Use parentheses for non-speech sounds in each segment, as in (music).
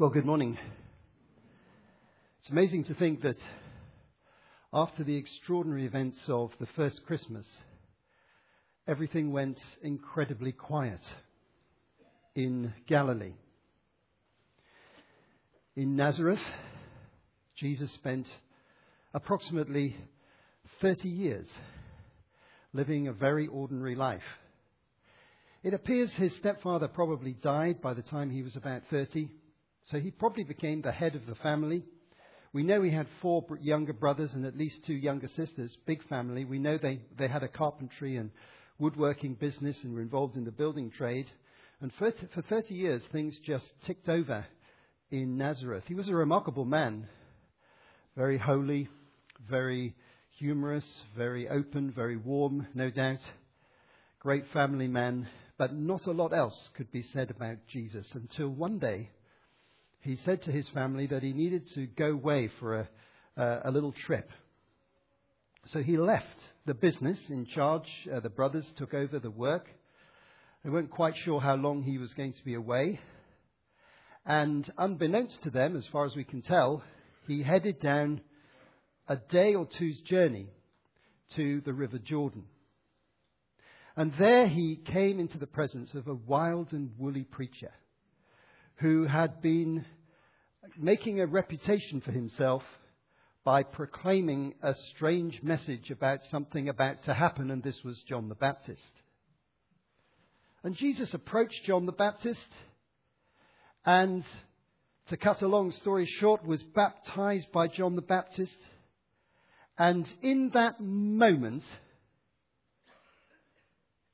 Well, good morning. It's amazing to think that after the extraordinary events of the first Christmas, everything went incredibly quiet in Galilee. In Nazareth, Jesus spent approximately 30 years living a very ordinary life. It appears his stepfather probably died by the time he was about 30, so he probably became the head of the family. We know he had four younger brothers and at least two younger sisters, big family. We know they, they had a carpentry and woodworking business and were involved in the building trade. And for, for 30 years, things just ticked over in Nazareth. He was a remarkable man, very holy, very humorous, very open, very warm, no doubt. Great family man, but not a lot else could be said about Jesus until one day he said to his family that he needed to go away for a, uh, a little trip. So he left the business in charge. Uh, the brothers took over the work. They weren't quite sure how long he was going to be away. And unbeknownst to them, as far as we can tell, he headed down a day or two's journey to the River Jordan. And there he came into the presence of a wild and woolly preacher who had been making a reputation for himself by proclaiming a strange message about something about to happen, and this was John the Baptist. And Jesus approached John the Baptist and, to cut a long story short, was baptized by John the Baptist. And in that moment,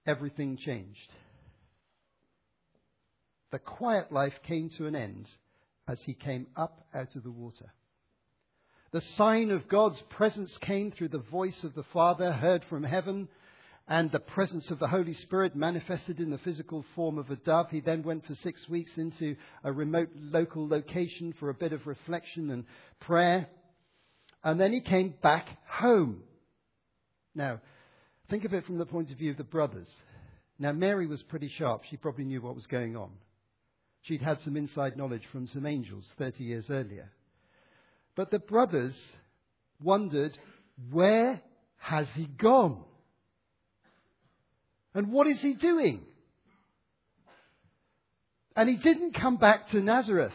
everything changed. The quiet life came to an end as he came up out of the water. The sign of God's presence came through the voice of the Father heard from heaven and the presence of the Holy Spirit manifested in the physical form of a dove. He then went for six weeks into a remote local location for a bit of reflection and prayer. And then he came back home. Now, think of it from the point of view of the brothers. Now, Mary was pretty sharp. She probably knew what was going on. She'd had some inside knowledge from some angels 30 years earlier. But the brothers wondered, where has he gone? And what is he doing? And he didn't come back to Nazareth.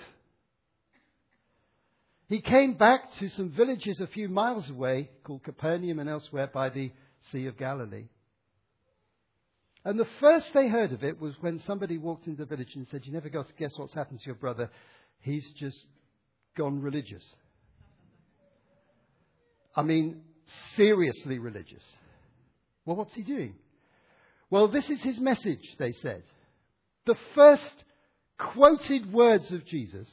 He came back to some villages a few miles away called Capernaum and elsewhere by the Sea of Galilee. And the first they heard of it was when somebody walked into the village and said, You never got to guess what's happened to your brother. He's just gone religious. I mean, seriously religious. Well, what's he doing? Well, this is his message, they said. The first quoted words of Jesus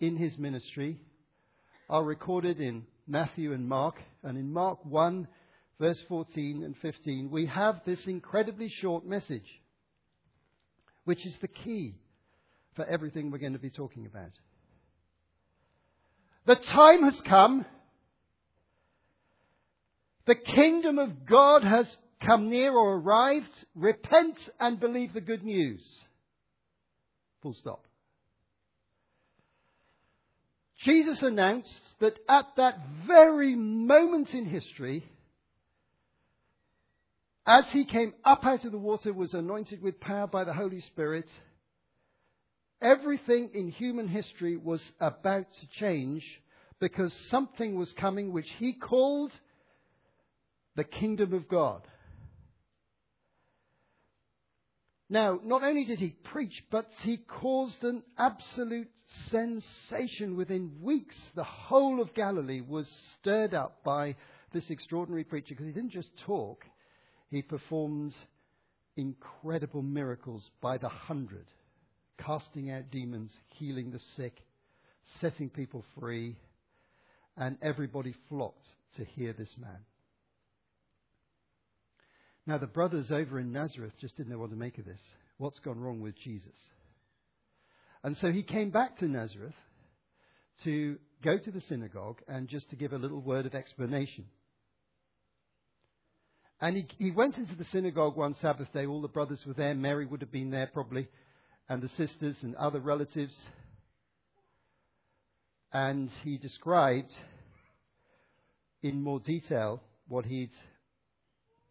in his ministry are recorded in Matthew and Mark. And in Mark 1, verse 14 and 15, we have this incredibly short message, which is the key for everything we're going to be talking about. The time has come. The kingdom of God has come near or arrived. Repent and believe the good news. Full stop. Jesus announced that at that very moment in history, as he came up out of the water, was anointed with power by the Holy Spirit, everything in human history was about to change because something was coming which he called the kingdom of God. Now, not only did he preach, but he caused an absolute sensation. Within weeks, the whole of Galilee was stirred up by this extraordinary preacher because he didn't just talk, he performs incredible miracles by the hundred, casting out demons, healing the sick, setting people free, and everybody flocked to hear this man. Now, the brothers over in Nazareth just didn't know what to make of this. What's gone wrong with Jesus? And so he came back to Nazareth to go to the synagogue and just to give a little word of explanation. And he, he went into the synagogue one Sabbath day. All the brothers were there. Mary would have been there probably, and the sisters and other relatives. and he described in more detail what he'd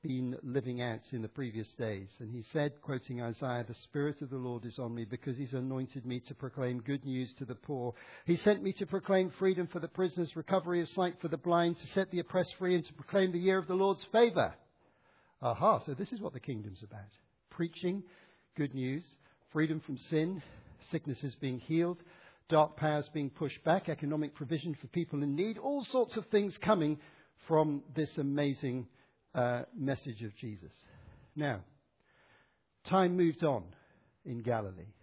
been living out in the previous days. And he said, quoting Isaiah, The Spirit of the Lord is on me because he's anointed me to proclaim good news to the poor. He sent me to proclaim freedom for the prisoners, recovery of sight for the blind, to set the oppressed free, and to proclaim the year of the Lord's favour. Aha, so this is what the kingdom's about preaching good news, freedom from sin, sicknesses being healed, dark powers being pushed back, economic provision for people in need, all sorts of things coming from this amazing uh, message of Jesus. Now, time moved on in Galilee.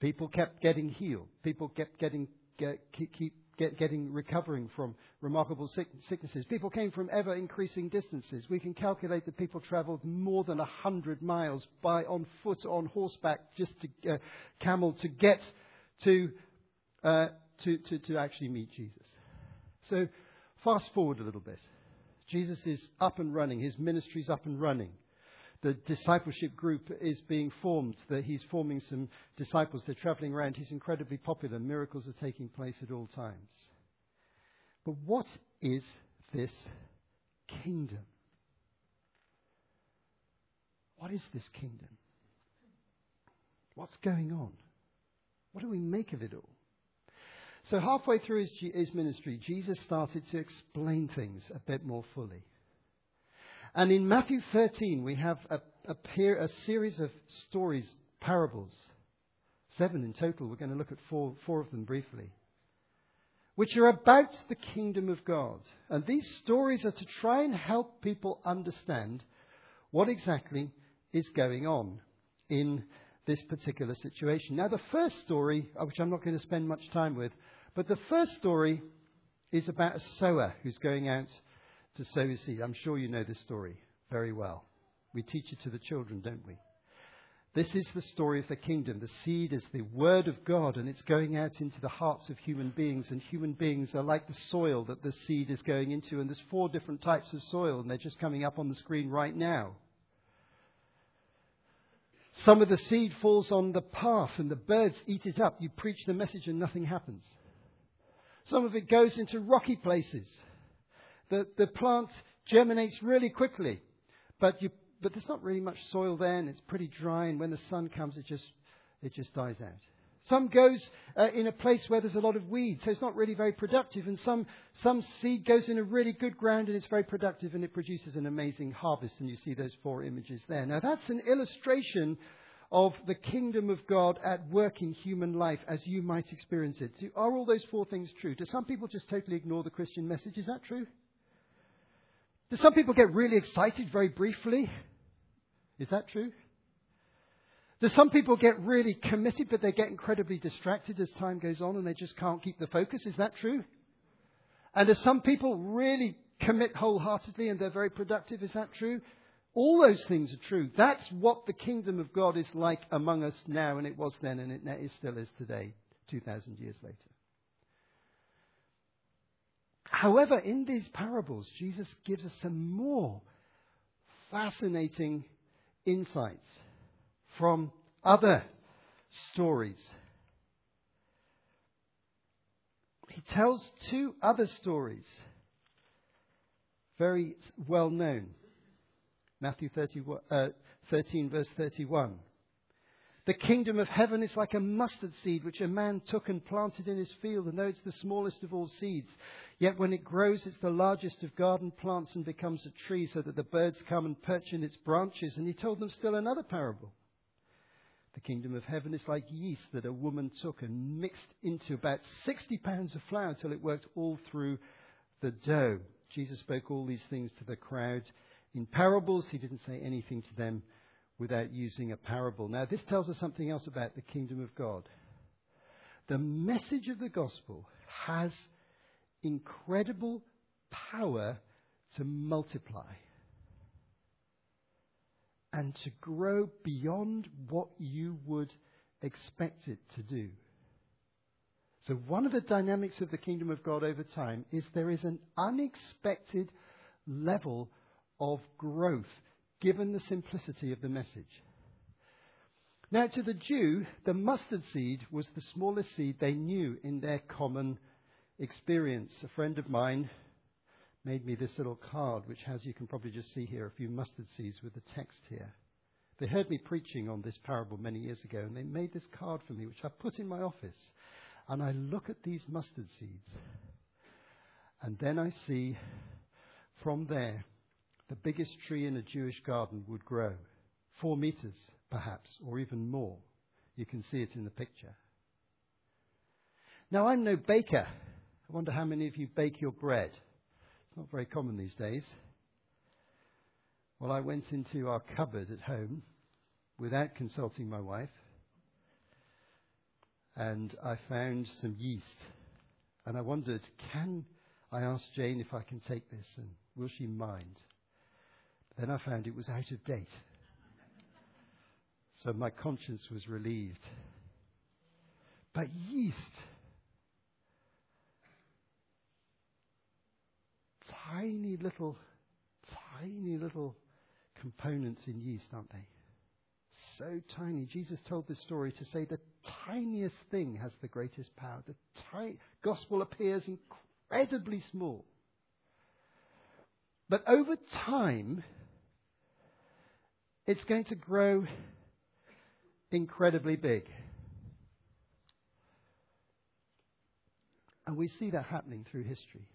People kept getting healed. People kept getting get, keep get, getting recovering from remarkable sicknesses. People came from ever increasing distances. We can calculate that people travelled more than a hundred miles by on foot, on horseback, just to uh, camel to get to, uh, to, to to actually meet Jesus. So, fast forward a little bit. Jesus is up and running. His ministry is up and running. The discipleship group is being formed. That he's forming some disciples. They're traveling around. He's incredibly popular. Miracles are taking place at all times. But what is this kingdom? What is this kingdom? What's going on? What do we make of it all? So, halfway through his, his, ministry, Jesus started to explain things a bit more fully. And in Matthew 13, we have a, a, pair, a series of stories, parables, seven in total. We're going to look at four, four of them briefly, which are about the kingdom of God. And these stories are to try and help people understand what exactly is going on in this particular situation. Now, the first story, uh, which I'm not going to spend much time with, but the first story is about a sower who's going out to sow his seed. I'm sure you know this story very well. We teach it to the children, don't we? This is the story of the kingdom. The seed is the word of God, and it's going out into the hearts of human beings. And human beings are like the soil that the seed is going into. And there's four different types of soil, and they're just coming up on the screen right now. Some of the seed falls on the path, and the birds eat it up. You preach the message, and nothing happens. Some of it goes into rocky places. The, the plant germinates really quickly, but, you, but there's not really much soil there, and it's pretty dry, and when the sun comes, it just, it just dies out. Some goes uh, in a place where there's a lot of weeds, so it's not really very productive. And some, some seed goes in a really good ground and it's very productive and it produces an amazing harvest. And you see those four images there. Now, that's an illustration of the kingdom of God at work in human life as you might experience it. Are all those four things true? Do some people just totally ignore the Christian message? Is that true? Do some people get really excited very briefly? Is that true? Do some people get really committed, but they get incredibly distracted as time goes on and they just can't keep the focus? Is that true? And do some people really commit wholeheartedly and they're very productive? Is that true? All those things are true. That's what the kingdom of God is like among us now, and it was then, and it still is today, 2,000 years later. However, in these parables, Jesus gives us some more fascinating insights from other stories. He tells two other stories, very well known. Matthew 30, uh, 13, verse 31. The kingdom of heaven is like a mustard seed which a man took and planted in his field, and though it's the smallest of all seeds, yet when it grows, it's the largest of garden plants and becomes a tree, so that the birds come and perch in its branches. And he told them still another parable. The kingdom of heaven is like yeast that a woman took and mixed into about 60 pounds of flour till it worked all through the dough. Jesus spoke all these things to the crowd in parables. He didn't say anything to them without using a parable. Now, this tells us something else about the kingdom of God. The message of the gospel has incredible power to multiply and to grow beyond what you would expect it to do. So, one of the dynamics of the kingdom of God over time is there is an unexpected level of growth given the simplicity of the message. Now, to the Jew, the mustard seed was the smallest seed they knew in their common experience. A friend of mine made me this little card, which has, you can probably just see here, a few mustard seeds with the text here. They heard me preaching on this parable many years ago, and they made this card for me, which I put in my office. And I look at these mustard seeds, and then I see from there the biggest tree in a Jewish garden would grow. Four meters, perhaps, or even more. You can see it in the picture. Now, I'm no baker. I wonder how many of you bake your bread. It's not very common these days. Well, I went into our cupboard at home without consulting my wife, and I found some yeast. And I wondered, can I ask Jane if I can take this, and will she mind? Then I found it was out of date. So my conscience was relieved. But yeast, tiny little, tiny little components in yeast, aren't they? So tiny. Jesus told this story to say the tiniest thing has the greatest power. The ti- gospel appears incredibly small. But over time, it's going to grow incredibly big. And we see that happening through history.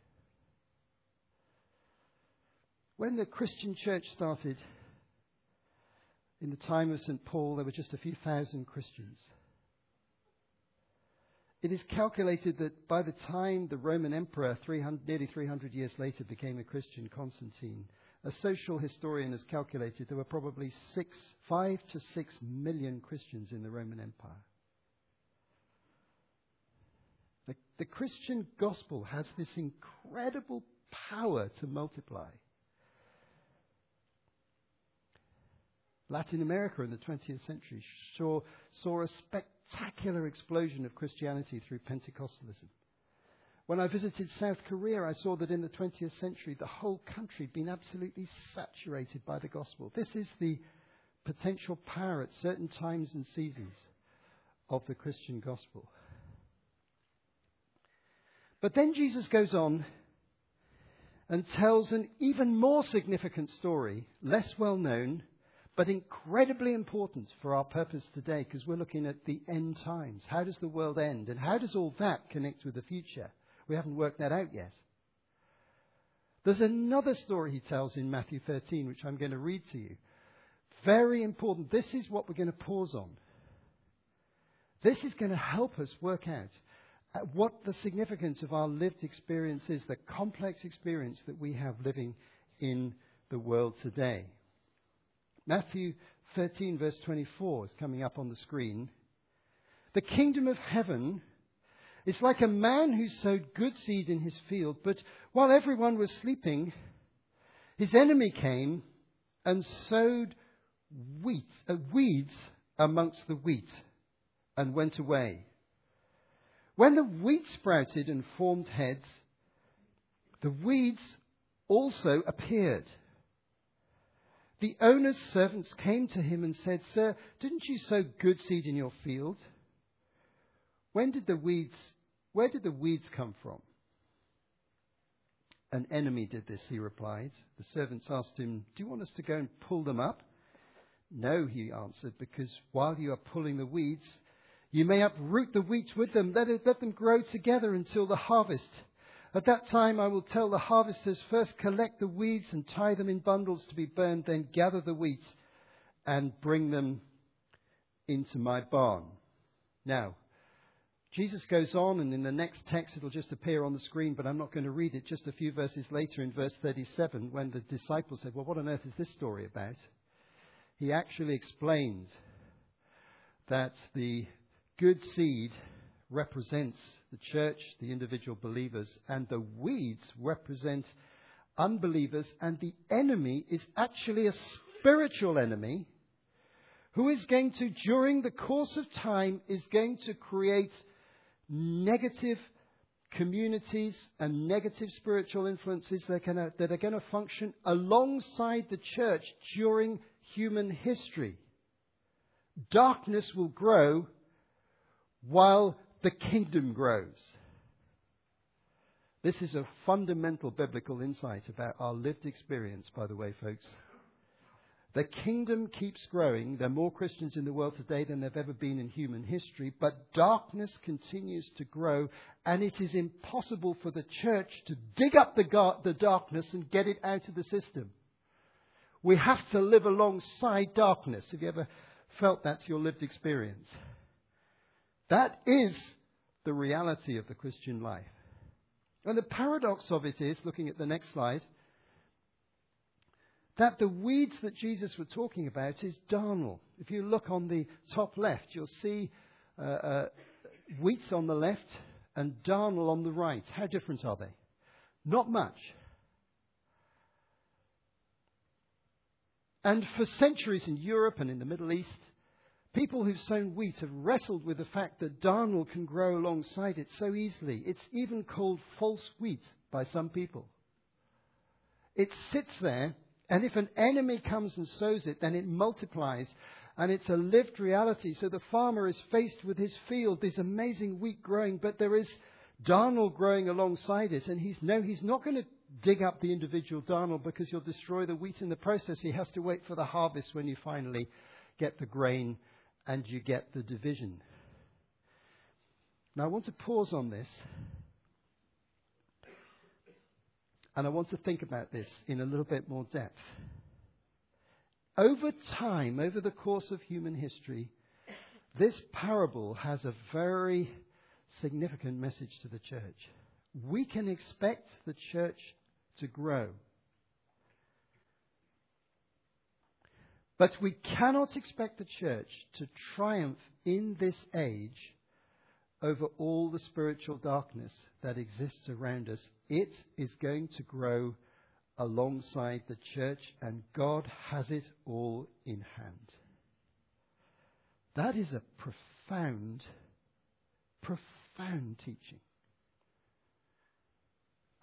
When the Christian church started in the time of St. Paul, there were just a few thousand Christians. It is calculated that by the time the Roman emperor, 300, nearly 300 years later, became a Christian, Constantine, a social historian has calculated there were probably six, five to six million Christians in the Roman Empire. The, the Christian gospel has this incredible power to multiply. Latin America in the 20th century saw, saw a spectacular explosion of Christianity through Pentecostalism. When I visited South Korea, I saw that in the 20th century, the whole country had been absolutely saturated by the gospel. This is the potential power at certain times and seasons of the Christian gospel. But then Jesus goes on and tells an even more significant story, less well known, but incredibly important for our purpose today because we're looking at the end times. How does the world end? And how does all that connect with the future? We haven't worked that out yet. There's another story he tells in Matthew 13, which I'm going to read to you. Very important. This is what we're going to pause on. This is going to help us work out uh, what the significance of our lived experience is, the complex experience that we have living in the world today. Matthew 13, verse 24 is coming up on the screen. The kingdom of heaven it's like a man who sowed good seed in his field, but while everyone was sleeping, his enemy came and sowed wheat, uh, weeds amongst the wheat and went away. When the wheat sprouted and formed heads, the weeds also appeared. The owner's servants came to him and said, Sir, didn't you sow good seed in your field? When did the weeds, where did the weeds come from? An enemy did this, he replied. The servants asked him, Do you want us to go and pull them up? No, he answered, because while you are pulling the weeds, you may uproot the wheat with them. Let, it, let them grow together until the harvest. At that time, I will tell the harvesters first collect the weeds and tie them in bundles to be burned, then gather the wheat and bring them into my barn. Now, Jesus goes on, and in the next text it'll just appear on the screen, but I'm not going to read it. Just a few verses later, in verse 37, when the disciples said, Well, what on earth is this story about? He actually explained that the good seed represents the church, the individual believers, and the weeds represent unbelievers, and the enemy is actually a spiritual enemy who is going to, during the course of time, is going to create negative communities and negative spiritual influences that are, gonna, that are going to function alongside the church during human history. Darkness will grow while the kingdom grows. This is a fundamental biblical insight about our lived experience, by the way, folks. The kingdom keeps growing. There are more Christians in the world today than there have ever been in human history, but darkness continues to grow, and it is impossible for the church to dig up the, gar- the darkness and get it out of the system. We have to live alongside darkness. Have you ever felt that's your lived experience? That is the reality of the Christian life. And the paradox of it is, looking at the next slide, that the weeds that Jesus was talking about is darnel. If you look on the top left, you'll see uh, uh, wheat on the left and darnel on the right. How different are they? Not much. And for centuries in Europe and in the Middle East, people who've sown wheat have wrestled with the fact that darnel can grow alongside it so easily. It's even called false wheat by some people. It sits there, and if an enemy comes and sows it, then it multiplies. And it's a lived reality. So the farmer is faced with his field, this amazing wheat growing, but there is darnel growing alongside it. And he's no, he's not going to dig up the individual darnel because you'll destroy the wheat in the process. He has to wait for the harvest when you finally get the grain and you get the division. Now, I want to pause on this. And I want to think about this in a little bit more depth. Over time, over the course of human history, this parable has a very significant message to the church. We can expect the church to grow. But we cannot expect the church to triumph in this age over all the spiritual darkness that exists around us. It is going to grow alongside the church, and God has it all in hand. That is a profound, profound teaching.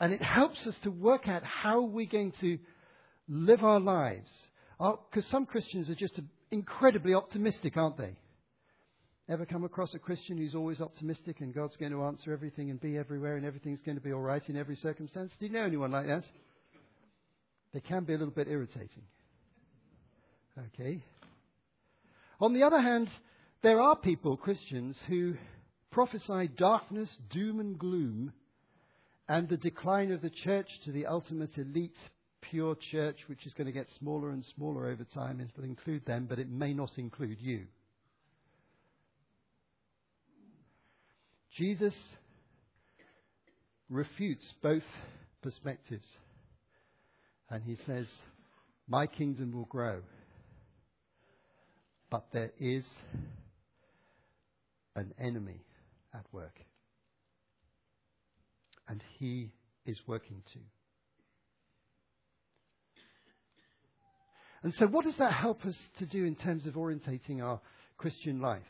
And it helps us to work out how we're going to live our lives. Because some Christians are just incredibly optimistic, aren't they? Ever come across a Christian who's always optimistic and God's going to answer everything and be everywhere and everything's going to be all right in every circumstance? Do you know anyone like that? They can be a little bit irritating. Okay. On the other hand, there are people, Christians, who prophesy darkness, doom, and gloom and the decline of the church to the ultimate elite pure church, which is going to get smaller and smaller over time. It'll include them, but it may not include you. Jesus refutes both perspectives. And he says, My kingdom will grow. But there is an enemy at work and He is working too. And so, what does that help us to do in terms of orientating our Christian life?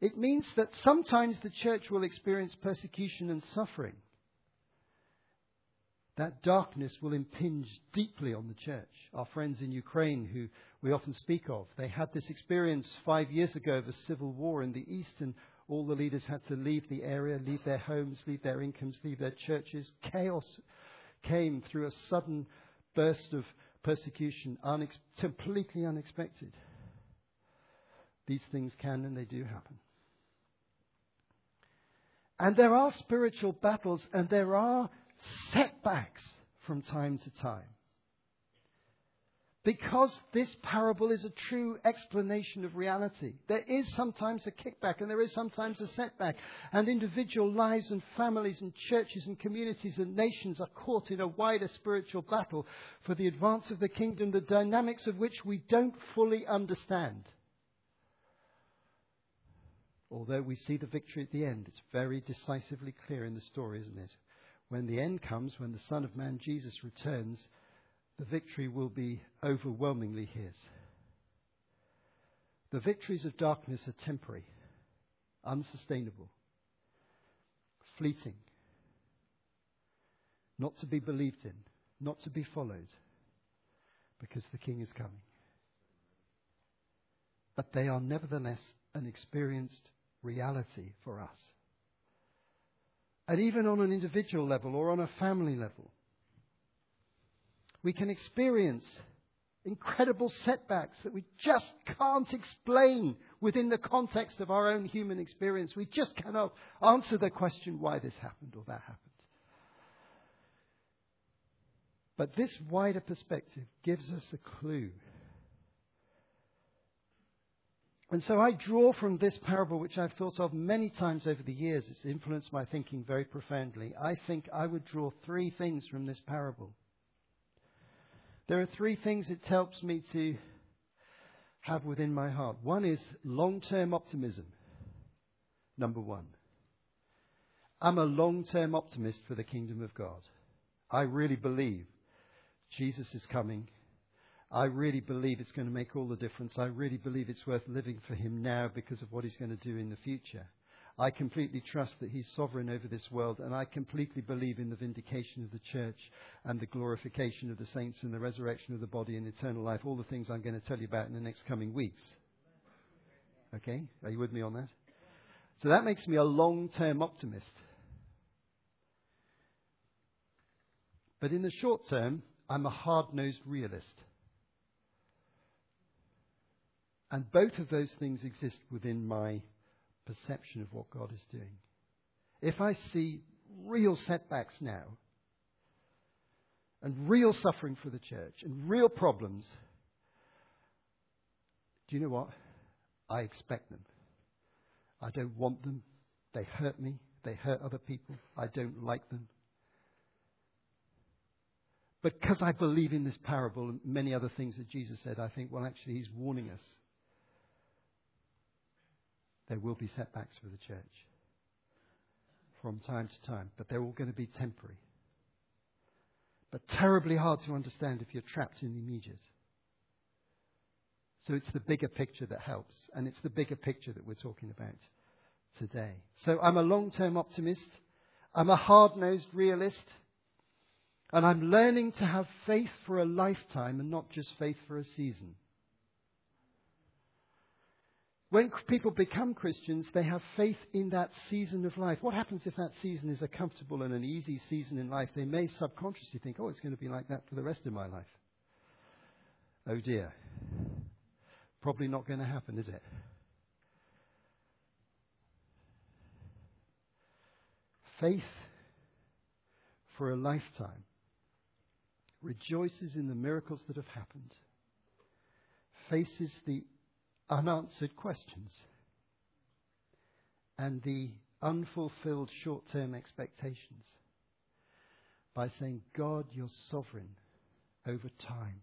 It means that sometimes the church will experience persecution and suffering. That darkness will impinge deeply on the church. Our friends in Ukraine, who we often speak of, they had this experience five years ago of a civil war in the east, and all the leaders had to leave the area, leave their homes, leave their incomes, leave their churches. Chaos came through a sudden burst of persecution, unex- completely unexpected. These things can and they do happen. And there are spiritual battles and there are setbacks from time to time. Because this parable is a true explanation of reality. There is sometimes a kickback and there is sometimes a setback. And individual lives and families and churches and communities and nations are caught in a wider spiritual battle for the advance of the kingdom, the dynamics of which we don't fully understand. Although we see the victory at the end, it's very decisively clear in the story, isn't it? When the end comes, when the Son of Man Jesus returns, the victory will be overwhelmingly his. The victories of darkness are temporary, unsustainable, fleeting, not to be believed in, not to be followed, because the King is coming. but they are nevertheless an experienced reality for us. And even on an individual level or on a family level, we can experience incredible setbacks that we just can't explain within the context of our own human experience. We just cannot answer the question why this happened or that happened. But this wider perspective gives us a clue. And so I draw from this parable, which I've thought of many times over the years. It's influenced my thinking very profoundly. I think I would draw three things from this parable. There are three things it helps me to have within my heart. One is long term optimism. Number one. I'm a long term optimist for the kingdom of God. I really believe Jesus is coming. I really believe it's going to make all the difference. I really believe it's worth living for him now because of what he's going to do in the future. I completely trust that He's sovereign over this world, and I completely believe in the vindication of the church and the glorification of the saints and the resurrection of the body and eternal life, all the things I'm going to tell you about in the next coming weeks. Okay? Are you with me on that? So that makes me a long term optimist. But in the short term, I'm a hard nosed realist. And both of those things exist within my perception of what God is doing. If I see real setbacks now, and real suffering for the church, and real problems, do you know what? I expect them. I don't want them. They hurt me. They hurt other people. I don't like them. But because I believe in this parable and many other things that Jesus said, I think, well, actually, he's warning us there will be setbacks for the church from time to time, but they're all going to be temporary. But terribly hard to understand if you're trapped in the immediate. So it's the bigger picture that helps, and it's the bigger picture that we're talking about today. So I'm a long term optimist, I'm a hard nosed realist, and I'm learning to have faith for a lifetime and not just faith for a season. When people become Christians, they have faith in that season of life. What happens if that season is a comfortable and an easy season in life? They may subconsciously think, oh, it's going to be like that for the rest of my life. Oh dear. Probably not going to happen, is it? Faith for a lifetime rejoices in the miracles that have happened, faces the unanswered questions and the unfulfilled short term expectations by saying, God, you're sovereign over time.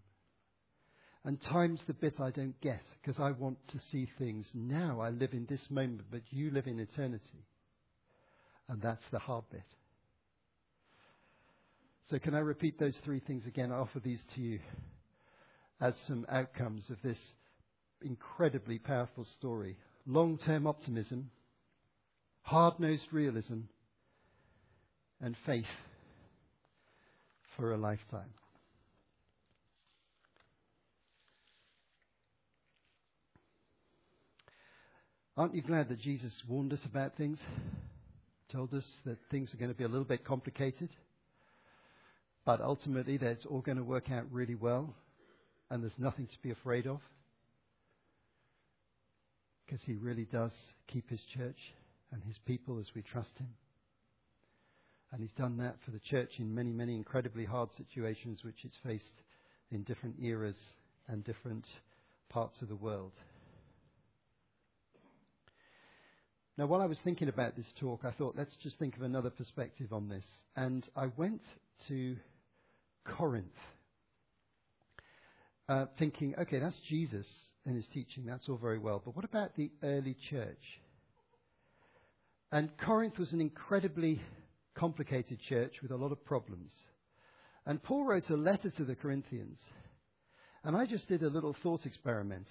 And time's the bit I don't get because I want to see things now. I live in this moment, but you live in eternity. And that's the hard bit. So, can I repeat those three things again? I offer these to you as some outcomes of this incredibly powerful story. Long term optimism, hard nosed realism, and faith for a lifetime. Aren't you glad that Jesus warned us about things? Told us that things are going to be a little bit complicated, but ultimately that it's all going to work out really well, and there's nothing to be afraid of because he really does keep his church and his people as we trust him. And he's done that for the church in many, many incredibly hard situations which it's faced in different eras and different parts of the world. Now, while I was thinking about this talk, I thought, let's just think of another perspective on this. And I went to Corinth, uh, thinking, okay, that's Jesus and his teaching. That's all very well. But what about the early church? And Corinth was an incredibly complicated church with a lot of problems. And Paul wrote a letter to the Corinthians. And I just did a little thought experiment.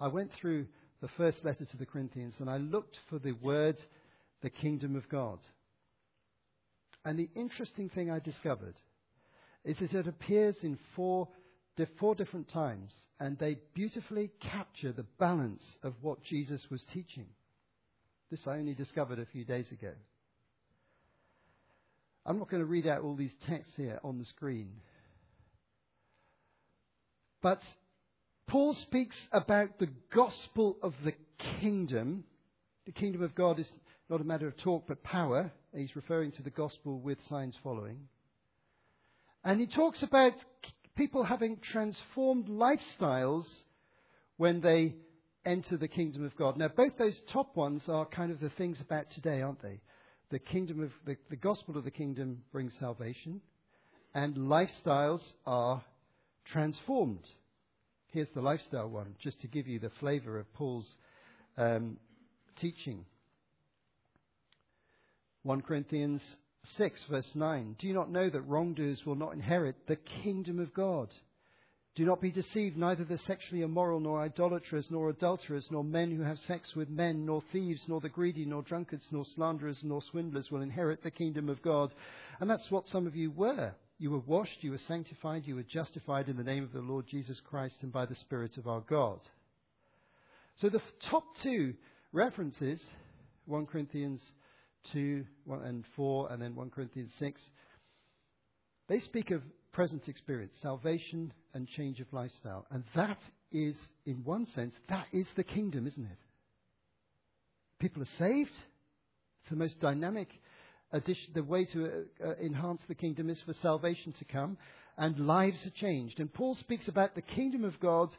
I went through the first letter to the Corinthians and I looked for the word, the kingdom of God. And the interesting thing I discovered is that it appears in four four different times, and they beautifully capture the balance of what Jesus was teaching. This I only discovered a few days ago. I'm not going to read out all these texts here on the screen. But Paul speaks about the gospel of the kingdom. The kingdom of God is not a matter of talk but power. He's referring to the gospel with signs following. And he talks about people having transformed lifestyles when they enter the kingdom of God. Now, both those top ones are kind of the things about today, aren't they? The kingdom of the, the gospel of the kingdom brings salvation, and lifestyles are transformed. Here's the lifestyle one, just to give you the flavor of Paul's um, teaching. 1 Corinthians 6, verse 9. Do you not know that wrongdoers will not inherit the kingdom of God? Do not be deceived, neither the sexually immoral, nor idolaters, nor adulterers, nor men who have sex with men, nor thieves, nor the greedy, nor drunkards, nor slanderers, nor swindlers will inherit the kingdom of God. And that's what some of you were. You were washed, you were sanctified, you were justified in the name of the Lord Jesus Christ and by the Spirit of our God. So the top two references, 1 Corinthians 2 and 4, and then 1 Corinthians 6, they speak of present experience, salvation and change of lifestyle. And that is, in one sense, that is the kingdom, isn't it? People are saved. It's the most dynamic addition, the way to uh, enhance the kingdom is for salvation to come, and lives are changed. And Paul speaks about the kingdom of God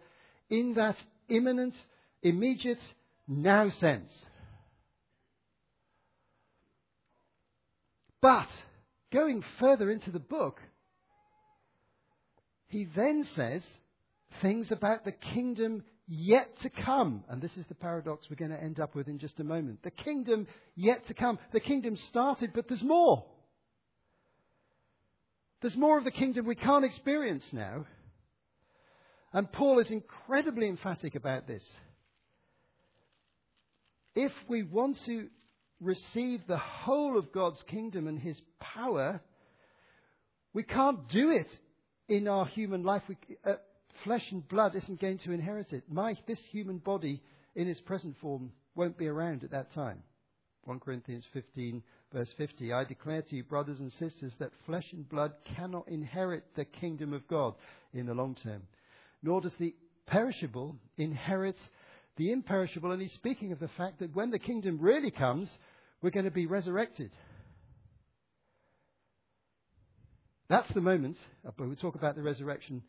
in that imminent, immediate, now sense. But going further into the book, he then says things about the kingdom yet to come. And this is the paradox we're going to end up with in just a moment. The kingdom yet to come. The kingdom started, but there's more. There's more of the kingdom we can't experience now. And Paul is incredibly emphatic about this. If we want to receive the whole of God's kingdom and his power, we can't do it in our human life. We, uh, flesh and blood isn't going to inherit it. My, this human body in its present form won't be around at that time. 1 Corinthians 15, verse 50. I declare to you, brothers and sisters, that flesh and blood cannot inherit the kingdom of God in the long term, nor does the perishable inherit the imperishable. And he's speaking of the fact that when the kingdom really comes, we're going to be resurrected. That's the moment, uh, but we'll talk about the resurrection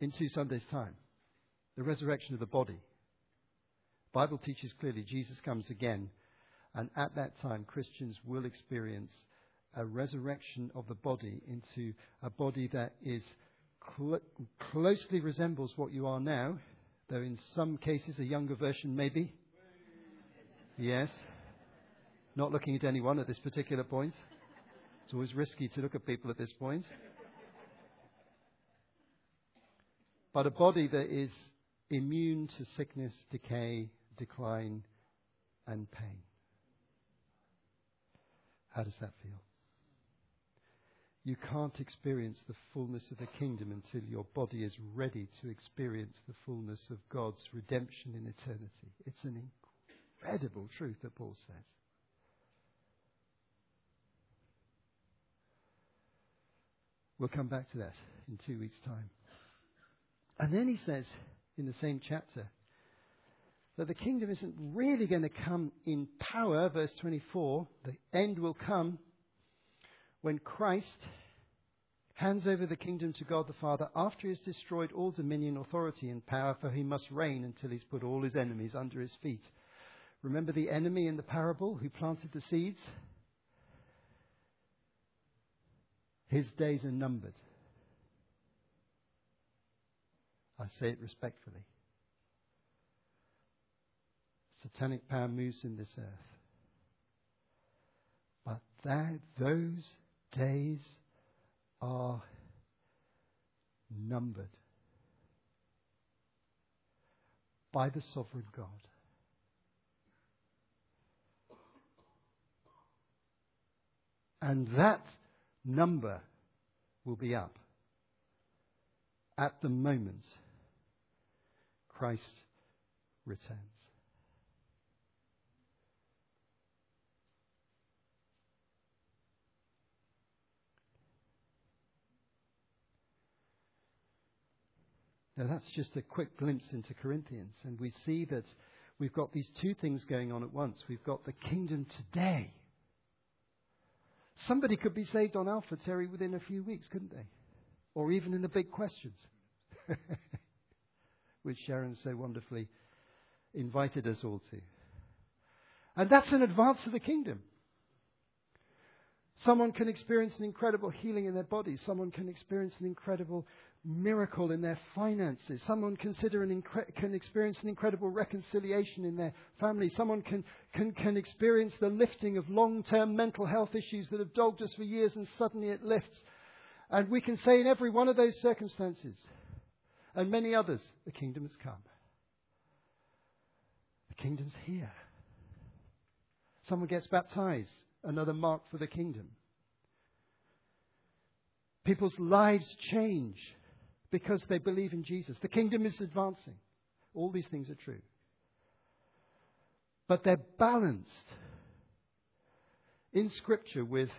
in two Sundays' time. The resurrection of the body. The Bible teaches clearly Jesus comes again, and at that time Christians will experience a resurrection of the body into a body that is cl- closely resembles what you are now, though in some cases a younger version maybe. Yes. Not looking at anyone at this particular point. It's always risky to look at people at this point. but a body that is immune to sickness, decay, decline, and pain. How does that feel? You can't experience the fullness of the kingdom until your body is ready to experience the fullness of God's redemption in eternity. It's an incredible truth that Paul says. We'll come back to that in two weeks' time. And then he says in the same chapter that the kingdom isn't really going to come in power, verse 24. The end will come when Christ hands over the kingdom to God the Father after he has destroyed all dominion, authority, and power, for he must reign until he's put all his enemies under his feet. Remember the enemy in the parable who planted the seeds? His days are numbered. I say it respectfully. Satanic power moves in this earth. But that, those days are numbered by the sovereign God. And that number will be up at the moment Christ returns. Now, that's just a quick glimpse into Corinthians, and we see that we've got these two things going on at once. We've got the kingdom today. Somebody could be saved on Alpha, Terry, within a few weeks, couldn't they? Or even in the big questions, (laughs) which Sharon so wonderfully invited us all to. And that's an advance of the kingdom. Someone can experience an incredible healing in their body. Someone can experience an incredible miracle in their finances. Someone consider an incre- can experience an incredible reconciliation in their family. Someone can, can, can experience the lifting of long term mental health issues that have dogged us for years and suddenly it lifts. And we can say in every one of those circumstances and many others, the kingdom has come. The kingdom's here. Someone gets baptized, another mark for the kingdom. People's lives change because they believe in Jesus. The kingdom is advancing. All these things are true. But they're balanced in Scripture with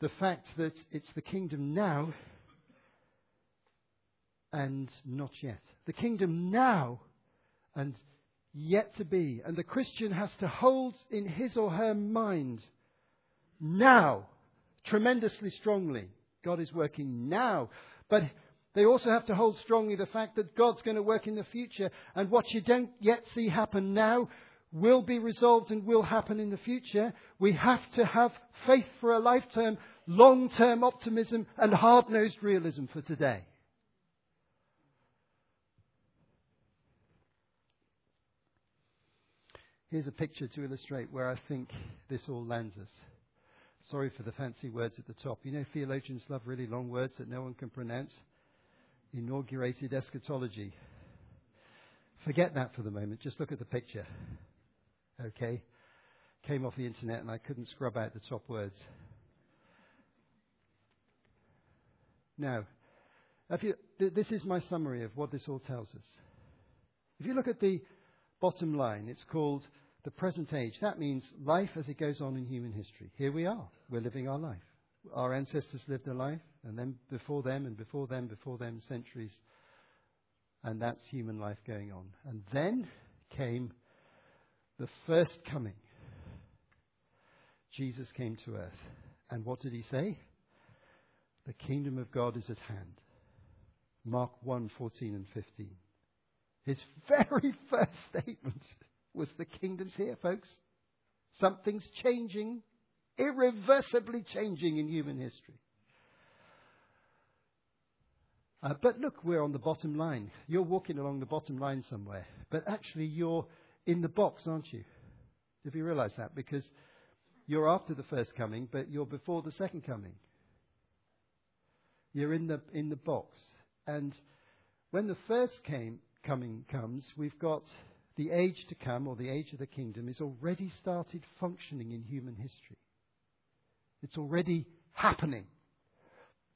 the fact that it's the kingdom now and not yet. The kingdom now and yet to be. And the Christian has to hold in his or her mind now tremendously strongly. God is working now. But they also have to hold strongly the fact that God's going to work in the future, and what you don't yet see happen now will be resolved and will happen in the future. We have to have faith for a lifetime, long term optimism, and hard nosed realism for today. Here's a picture to illustrate where I think this all lands us. Sorry for the fancy words at the top. You know, theologians love really long words that no one can pronounce inaugurated eschatology. Forget that for the moment. Just look at the picture. Okay? Came off the internet and I couldn't scrub out the top words. Now, you, th- this is my summary of what this all tells us. If you look at the bottom line, it's called the present age. That means life as it goes on in human history. Here we are. We're living our life our ancestors lived a life, and then before them, and before them, before them, centuries. And that's human life going on. And then came the first coming. Jesus came to earth. And what did he say? The kingdom of God is at hand. Mark 1 14 and 15. His (laughs) very first statement was the kingdom's here, folks. Something's changing irreversibly changing in human history. Uh, but look, we're on the bottom line. You're walking along the bottom line somewhere, but actually you're in the box, aren't you? If you realize that, because you're after the first coming, but you're before the second coming. You're in the in the box, and when the first came, coming comes, we've got the age to come, or the age of the kingdom, is already started functioning in human history. It's already happening.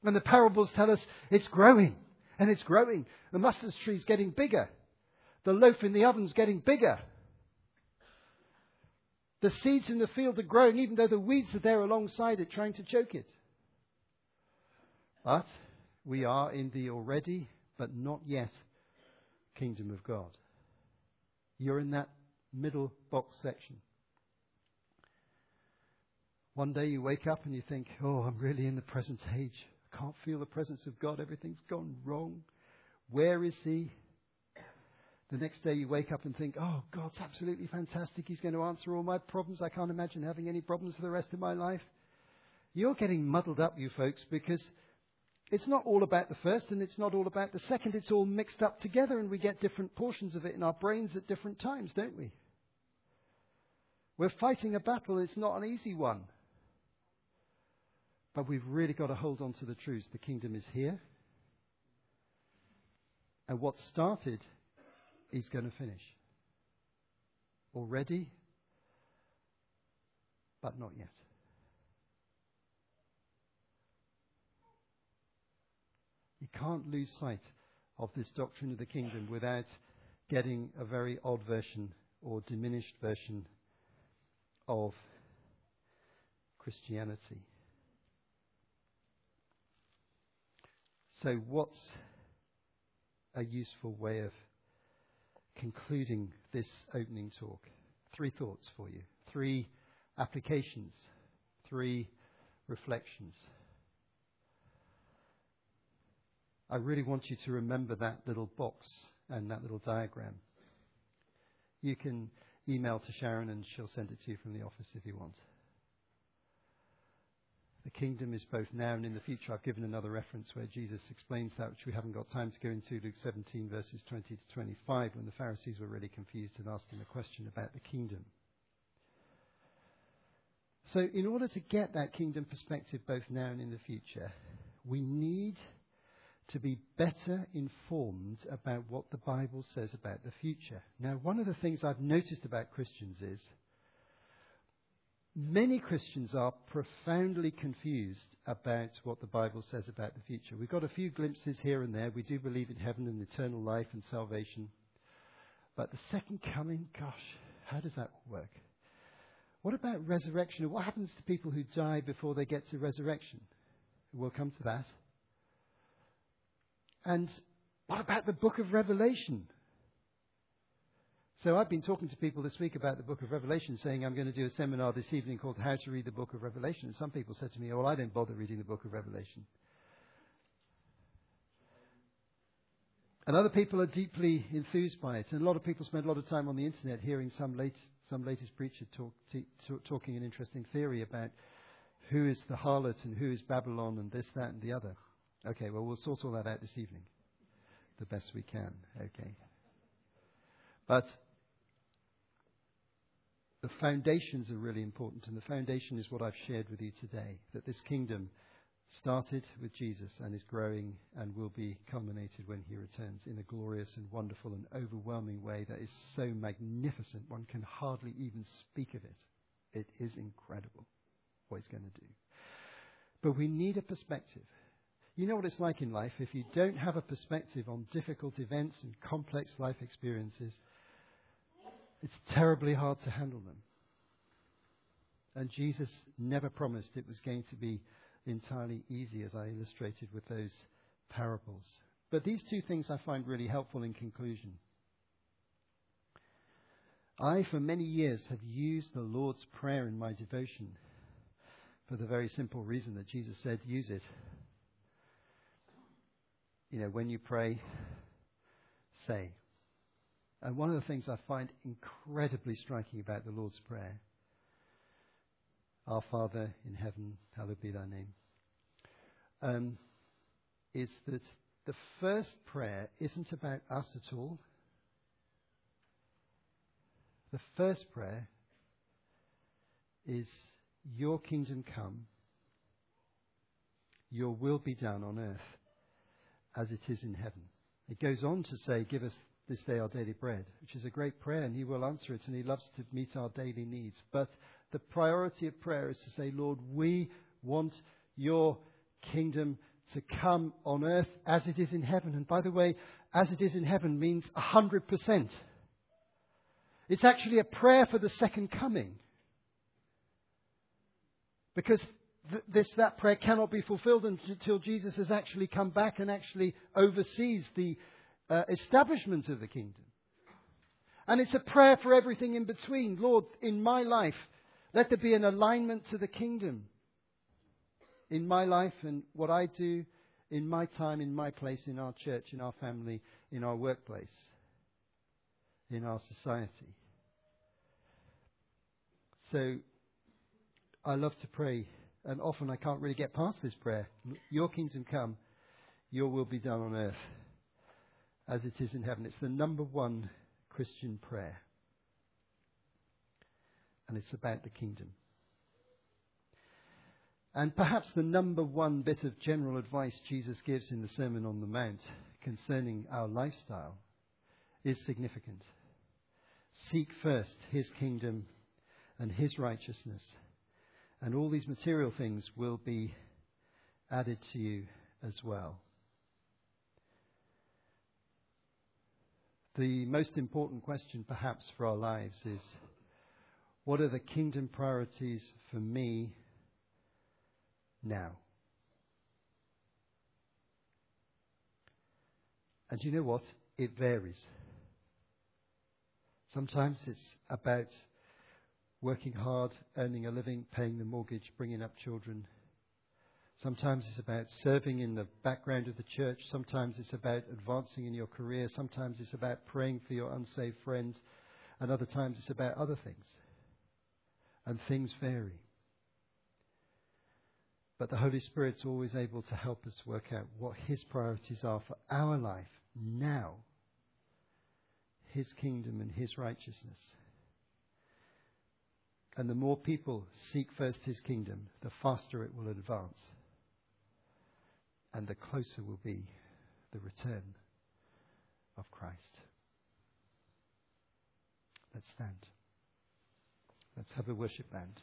And the parables tell us it's growing and it's growing. The mustard tree is getting bigger. The loaf in the oven's getting bigger. The seeds in the field are growing even though the weeds are there alongside it trying to choke it. But we are in the already but not yet kingdom of God. You're in that middle box section. One day you wake up and you think, oh, I'm really in the present age. I can't feel the presence of God. Everything's gone wrong. Where is He? The next day you wake up and think, oh, God's absolutely fantastic. He's going to answer all my problems. I can't imagine having any problems for the rest of my life. You're getting muddled up, you folks, because it's not all about the first and it's not all about the second. It's all mixed up together and we get different portions of it in our brains at different times, don't we? We're fighting a battle. It's not an easy one. But we've really got to hold on to the truth. The kingdom is here. And what started is going to finish. Already, but not yet. You can't lose sight of this doctrine of the kingdom without getting a very odd version or diminished version of Christianity. So, what's a useful way of concluding this opening talk? Three thoughts for you, three applications, three reflections. I really want you to remember that little box and that little diagram. You can email to Sharon and she'll send it to you from the office if you want. The kingdom is both now and in the future. I've given another reference where Jesus explains that, which we haven't got time to go into, Luke 17, verses 20 to 25, when the Pharisees were really confused and asked him a question about the kingdom. So, in order to get that kingdom perspective both now and in the future, we need to be better informed about what the Bible says about the future. Now, one of the things I've noticed about Christians is many Christians are profoundly confused about what the Bible says about the future. We've got a few glimpses here and there. We do believe in heaven and eternal life and salvation. But the second coming, gosh, how does that work? What about resurrection? What happens to people who die before they get to resurrection? We'll come to that. And what about the book of Revelation? So I've been talking to people this week about the book of Revelation, saying I'm going to do a seminar this evening called How to Read the Book of Revelation. And some people said to me, Oh, well, I don't bother reading the book of Revelation. And other people are deeply enthused by it. And a lot of people spend a lot of time on the internet hearing some, late, some latest preacher talk, t- t- talking an interesting theory about who is the harlot and who is Babylon and this, that, and the other. Okay, well, we'll sort all that out this evening the best we can. Okay. But the foundations are really important, and the foundation is what I've shared with you today that this kingdom started with Jesus and is growing and will be culminated when he returns in a glorious and wonderful and overwhelming way that is so magnificent one can hardly even speak of it. It is incredible what he's going to do. But we need a perspective. You know what it's like in life. If you don't have a perspective on difficult events and complex life experiences, it's terribly hard to handle them. And Jesus never promised it was going to be entirely easy, as I illustrated with those parables. But these two things I find really helpful in conclusion. I, for many years, have used the Lord's Prayer in my devotion for the very simple reason that Jesus said, use it you know, when you pray, say. And one of the things I find incredibly striking about the Lord's Prayer Our Father in heaven, hallowed be thy name, um, is that the first prayer isn't about us at all. The first prayer is Your kingdom come, Your will be done on earth as it is in heaven. It goes on to say, Give us this day our daily bread, which is a great prayer, and He will answer it, and He loves to meet our daily needs. But the priority of prayer is to say, Lord, we want your kingdom to come on earth as it is in heaven. And by the way, as it is in heaven means 100%. It's actually a prayer for the second coming. Because this, that prayer cannot be fulfilled until Jesus has actually come back and actually oversees the uh, establishment of the kingdom. And it's a prayer for everything in between. Lord, in my life, let there be an alignment to the kingdom. In my life and what I do, in my time, in my place, in our church, in our family, in our workplace, in our society. So, I love to pray and often I can't really get past this prayer. Your kingdom come, your will be done on earth as it is in heaven. It's the number one Christian prayer. And it's about the kingdom. And perhaps the number one bit of general advice Jesus gives in the Sermon on the Mount concerning our lifestyle is significant. Seek first his kingdom and his righteousness and all these material things will be added to you as well. The most important question, perhaps, for our lives is what are the kingdom priorities for me now? And you know what? It varies. Sometimes it's about working hard, earning a living, paying the mortgage, bringing up children. Sometimes it's about serving in the background of the church. Sometimes it's about advancing in your career. Sometimes it's about praying for your unsaved friends. And other times it's about other things. And things vary. But the Holy Spirit's always able to help us work out what His priorities are for our life now. His kingdom and His righteousness. And the more people seek first His kingdom, the faster it will advance and the closer will be the return of Christ. Let's stand. Let's have a worship band.